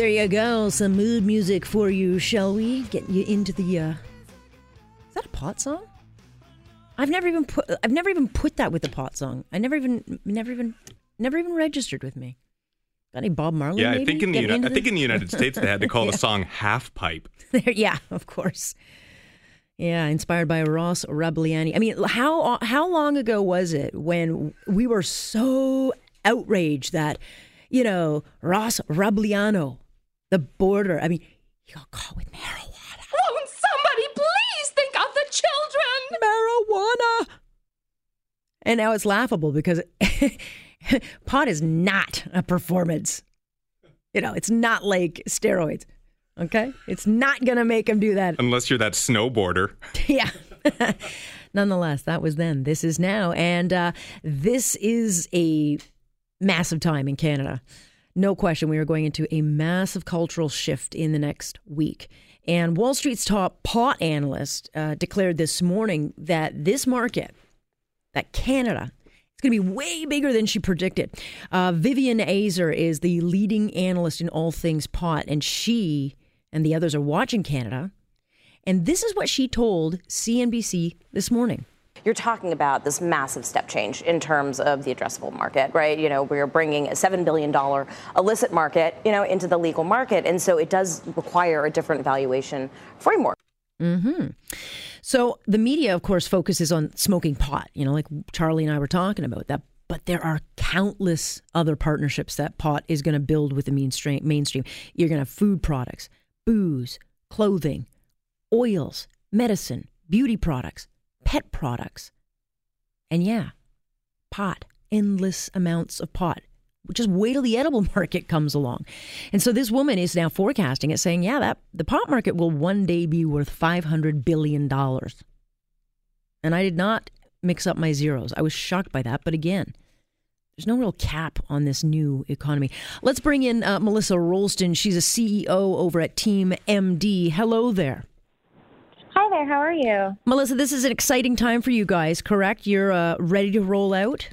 there you go. Some mood music for you, shall we? Get you into the. Uh... Is that a pot song? I've never even put. I've never even put that with the pot song. I never even, never even, never even registered with me. Got any Bob Marley? Yeah, I think in the Uni- I think in the United States they had to call Yeah. the song half pipe. There, yeah, of course. Yeah, inspired by Ross Rebagliati. I mean, how how long ago was it when we were so outraged that, you know, Ross Rebagliati, the border. I mean, he got caught with marijuana. Won't somebody please think of the children? Marijuana. And now it's laughable because pot is not a performance. You know, it's not like steroids. Okay? It's not going to make him do that Unless you're that snowboarder. yeah. Nonetheless, that was then. This is now. And uh, this is a massive time in Canada. No question, we are going into a massive cultural shift in the next week. And Wall Street's top pot analyst uh, declared this morning that this market, that Canada, it's going to be way bigger than she predicted. Uh, Vivien Azer is the leading analyst in all things pot, and she and the others are watching Canada. And this is what she told CNBC this morning. You're talking about this massive step change in terms of the addressable market, right? You know, we're bringing a $7 billion illicit market, you know, into the legal market. And so it does require a different valuation framework. Mm-hmm. So the media, of course, focuses on smoking pot, you know, like Charlie and I were talking about that. But there are countless other partnerships that pot is going to build with the mainstream. Mainstream, you're going to have food products, booze, clothing, oils, medicine, beauty products, pet products, and yeah, pot. Endless amounts of pot. Just wait till the edible market comes along. And so this woman is now forecasting it, saying, yeah, that the pot market will one day be worth $500 billion. And I did not mix up my zeros. I was shocked by that. But again, there's no real cap on this new economy. Let's bring in uh, Melissa Rolston. She's a CEO over at Team MD. Hello there. There, how are you? Melissa, this is an exciting time for you guys, correct? You're uh, ready to roll out?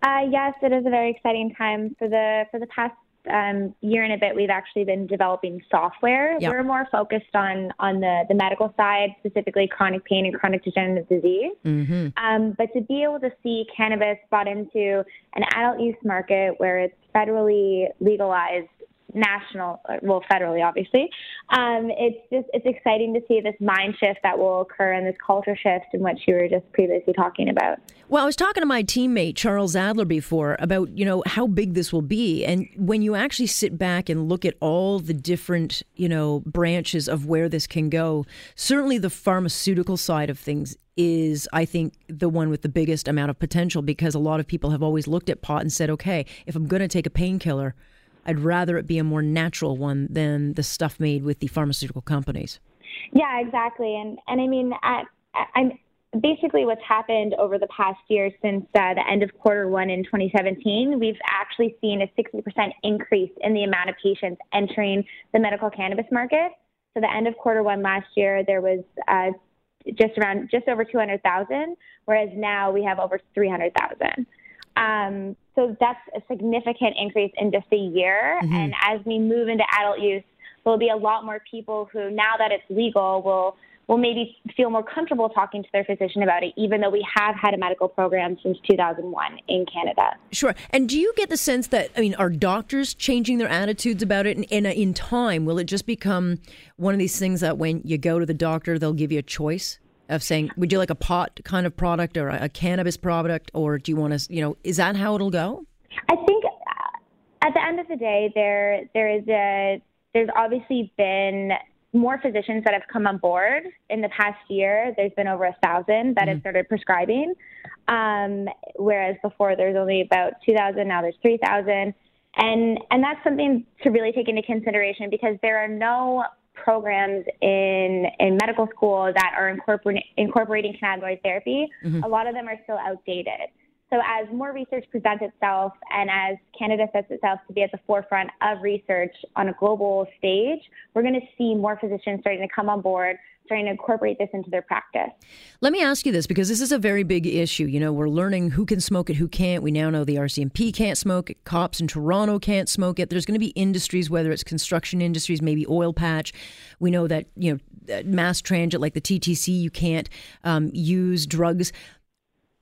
Uh, yes, it is a very exciting time. For the for the past um, year and a bit, we've actually been developing software. Yep. We're more focused on on the, the medical side, specifically chronic pain and chronic degenerative disease. Mm-hmm. Um, but to be able to see cannabis brought into an adult use market where it's federally legalized, national, uh, well, federally, obviously, um, it's just it's exciting to see this mind shift that will occur and this culture shift in which you were just previously talking about. Well, I was talking to my teammate Charles Adler before about, you know, how big this will be. And when you actually sit back and look at all the different, you know, branches of where this can go, certainly the pharmaceutical side of things is, I think, the one with the biggest amount of potential because a lot of people have always looked at pot and said, okay, if I'm going to take a painkiller, I'd rather it be a more natural one than the stuff made with the pharmaceutical companies. Yeah, exactly. And and I mean, at, I'm basically what's happened over the past year since uh, the end of quarter one in 2017. We've actually seen a 60% increase in the amount of patients entering the medical cannabis market. So the end of quarter one last year, there was uh, just around just over 200,000, whereas now we have over 300,000. Um, so that's a significant increase in just a year. Mm-hmm. And as we move into adult use, there'll be a lot more people who, now that it's legal, will will maybe feel more comfortable talking to their physician about it, even though we have had a medical program since 2001 in Canada. Sure. And do you get the sense that, I mean, are doctors changing their attitudes about it? And, and uh, in time, will it just become one of these things that when you go to the doctor, they'll give you a choice of saying, would you like a pot kind of product or a, a cannabis product? Or do you want to, you know, is that how it'll go? I think uh, at the end of the day, there there is a there's obviously been more physicians that have come on board in the past year. There's been over a thousand that have started prescribing, um, whereas before there's only about 2,000. Now there's 3,000, and and that's something to really take into consideration because there are no programs in in medical school that are incorporating incorporating cannabinoid therapy. Mm-hmm. A lot of them are still outdated. So as more research presents itself and as Canada sets itself to be at the forefront of research on a global stage, we're going to see more physicians starting to come on board, starting to incorporate this into their practice. Let me ask you this because this is a very big issue. You know, we're learning who can smoke it, who can't. We now know the RCMP can't smoke it. Cops in Toronto can't smoke it. There's going to be industries, whether it's construction industries, maybe oil patch. We know that, you know, uh, mass transit like the TTC, you can't um, use drugs.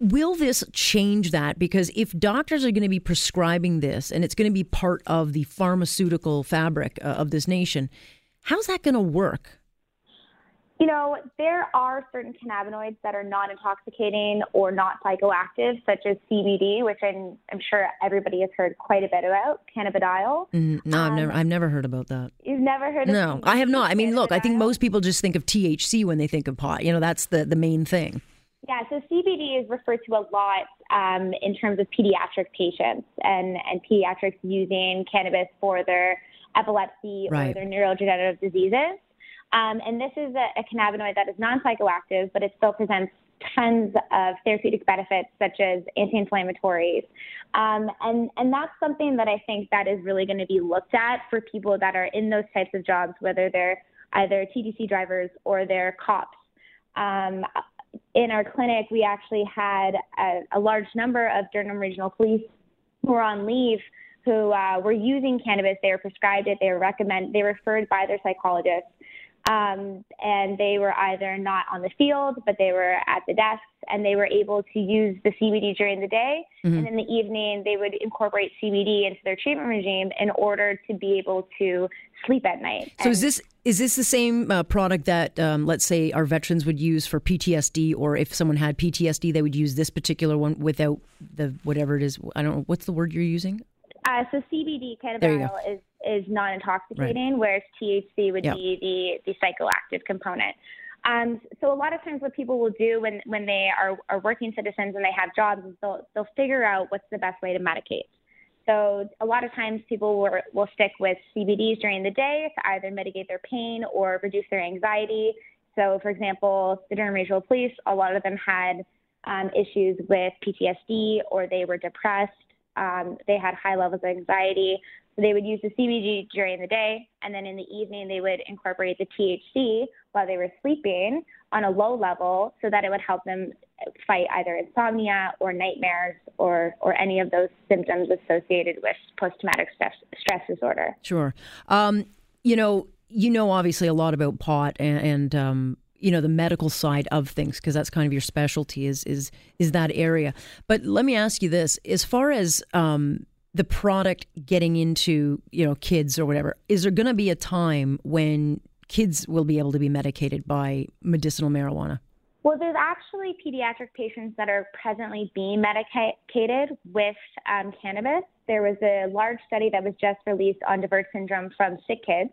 Will this change that? Because if doctors are going to be prescribing this and it's going to be part of the pharmaceutical fabric uh, of this nation, how's that going to work? You know, there are certain cannabinoids that are non intoxicating or not psychoactive, such as CBD, which I'm, I'm sure everybody has heard quite a bit about, cannabidiol. Mm, no, I've never, I've never heard about that. You've never heard of No, I have not. I mean, look, I think most people just think of THC when they think of pot. You know, that's the the main thing. Yeah, so CBD is referred to a lot um, in terms of pediatric patients and, and pediatrics using cannabis for their epilepsy or their neurodegenerative diseases. Um, and this is a, a cannabinoid that is non psychoactive, but it still presents tons of therapeutic benefits, such as anti inflammatories. Um, and, and that's something that I think that is really going to be looked at for people that are in those types of jobs, whether they're either TTC drivers or they're cops. Um, in our clinic, we actually had a, a large number of Durham Regional Police who were on leave who uh, were using cannabis. They were prescribed it. They were recommend. They were referred by their psychologist, um, and they were either not on the field, but they were at the desks, and they were able to use the CBD during the day, and in the evening they would incorporate CBD into their treatment regime in order to be able to sleep at night. So is this is this the same uh, product that um, let's say our veterans would use for PTSD, or if someone had PTSD, they would use this particular one without the whatever it is. I don't know what's the word you're using. Uh, so CBD There you go. cannabidiol is is non-intoxicating, whereas THC would Yep. be the the psychoactive component. Um, so a lot of times, what people will do when when they are, are working citizens and they have jobs is they'll they'll figure out what's the best way to medicate. So a lot of times, people will, will stick with CBDs during the day to either mitigate their pain or reduce their anxiety. So, for example, the Durham Regional Police, a lot of them had um, issues with PTSD or they were depressed. Um, they had high levels of anxiety. They would use the CBD during the day, and then in the evening they would incorporate the THC while they were sleeping on a low level, so that it would help them fight either insomnia or nightmares or or any of those symptoms associated with post-traumatic stress, stress disorder. Sure. Um, you know, you know, obviously a lot about pot and, and um, you know the medical side of things because that's kind of your specialty is is is that area. But let me ask you this: as far as um, the product getting into you know kids or whatever, is there going to be a time when kids will be able to be medicated by medicinal marijuana? Well, there's actually pediatric patients that are presently being medicated with um, cannabis. There was a large study that was just released on Dravet syndrome from sick kids,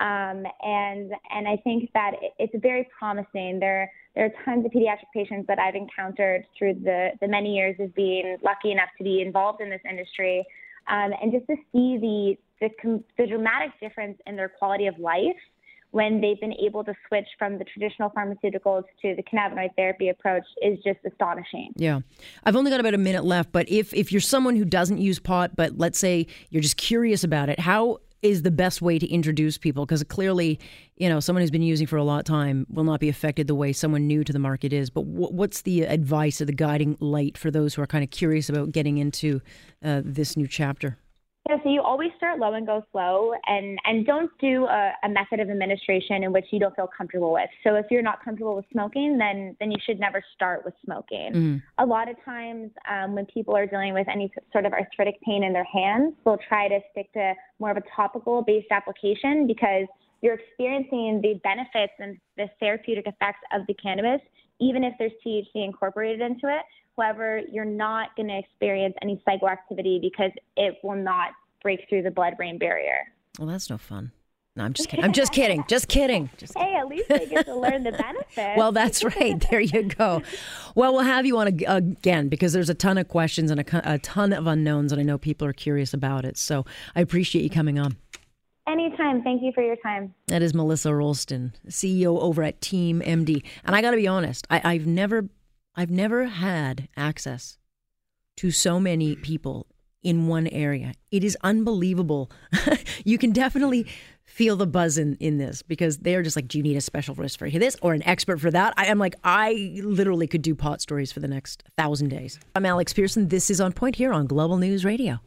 um, and and I think that it's very promising. There there are tons of pediatric patients that I've encountered through the the many years of being lucky enough to be involved in this industry, um, and just to see the the, the dramatic difference in their quality of life when they've been able to switch from the traditional pharmaceuticals to the cannabinoid therapy approach is just astonishing. Yeah. I've only got about a minute left, but if if you're someone who doesn't use pot, but let's say you're just curious about it, how is the best way to introduce people? Because clearly, you know, someone who's been using for a long time will not be affected the way someone new to the market is. But wh- what's the advice or the guiding light for those who are kind of curious about getting into uh, this new chapter? Yeah, so you always start low and go slow, and and don't do a, a method of administration in which you don't feel comfortable with. So if you're not comfortable with smoking, then then you should never start with smoking. A lot of times, um, when people are dealing with any sort of arthritic pain in their hands, they'll try to stick to more of a topical based application because you're experiencing the benefits and the therapeutic effects of the cannabis, even if there's THC incorporated into it. However, you're not going to experience any psychoactivity because it will not break through the blood brain barrier. Well, that's no fun. No, I'm just kidding. I'm just kidding. Just kidding. Just Hey, at least they get to learn the benefits. Well, that's right. There you go. Well, we'll have you on ag- again because there's a ton of questions and a, a ton of unknowns, and I know people are curious about it. So I appreciate you coming on. Thank you for your time. That is Melissa Rolston, CEO over at Team MD. And I got to be honest, I, I've never, I've never had access to so many people in one area. It is unbelievable. you can definitely feel the buzz in, in this because they are just like, do you need a special risk for this or an expert for that? I am like, I literally could do pot stories for the next thousand days. I'm Alex Pierson. This is On Point here on Global News Radio.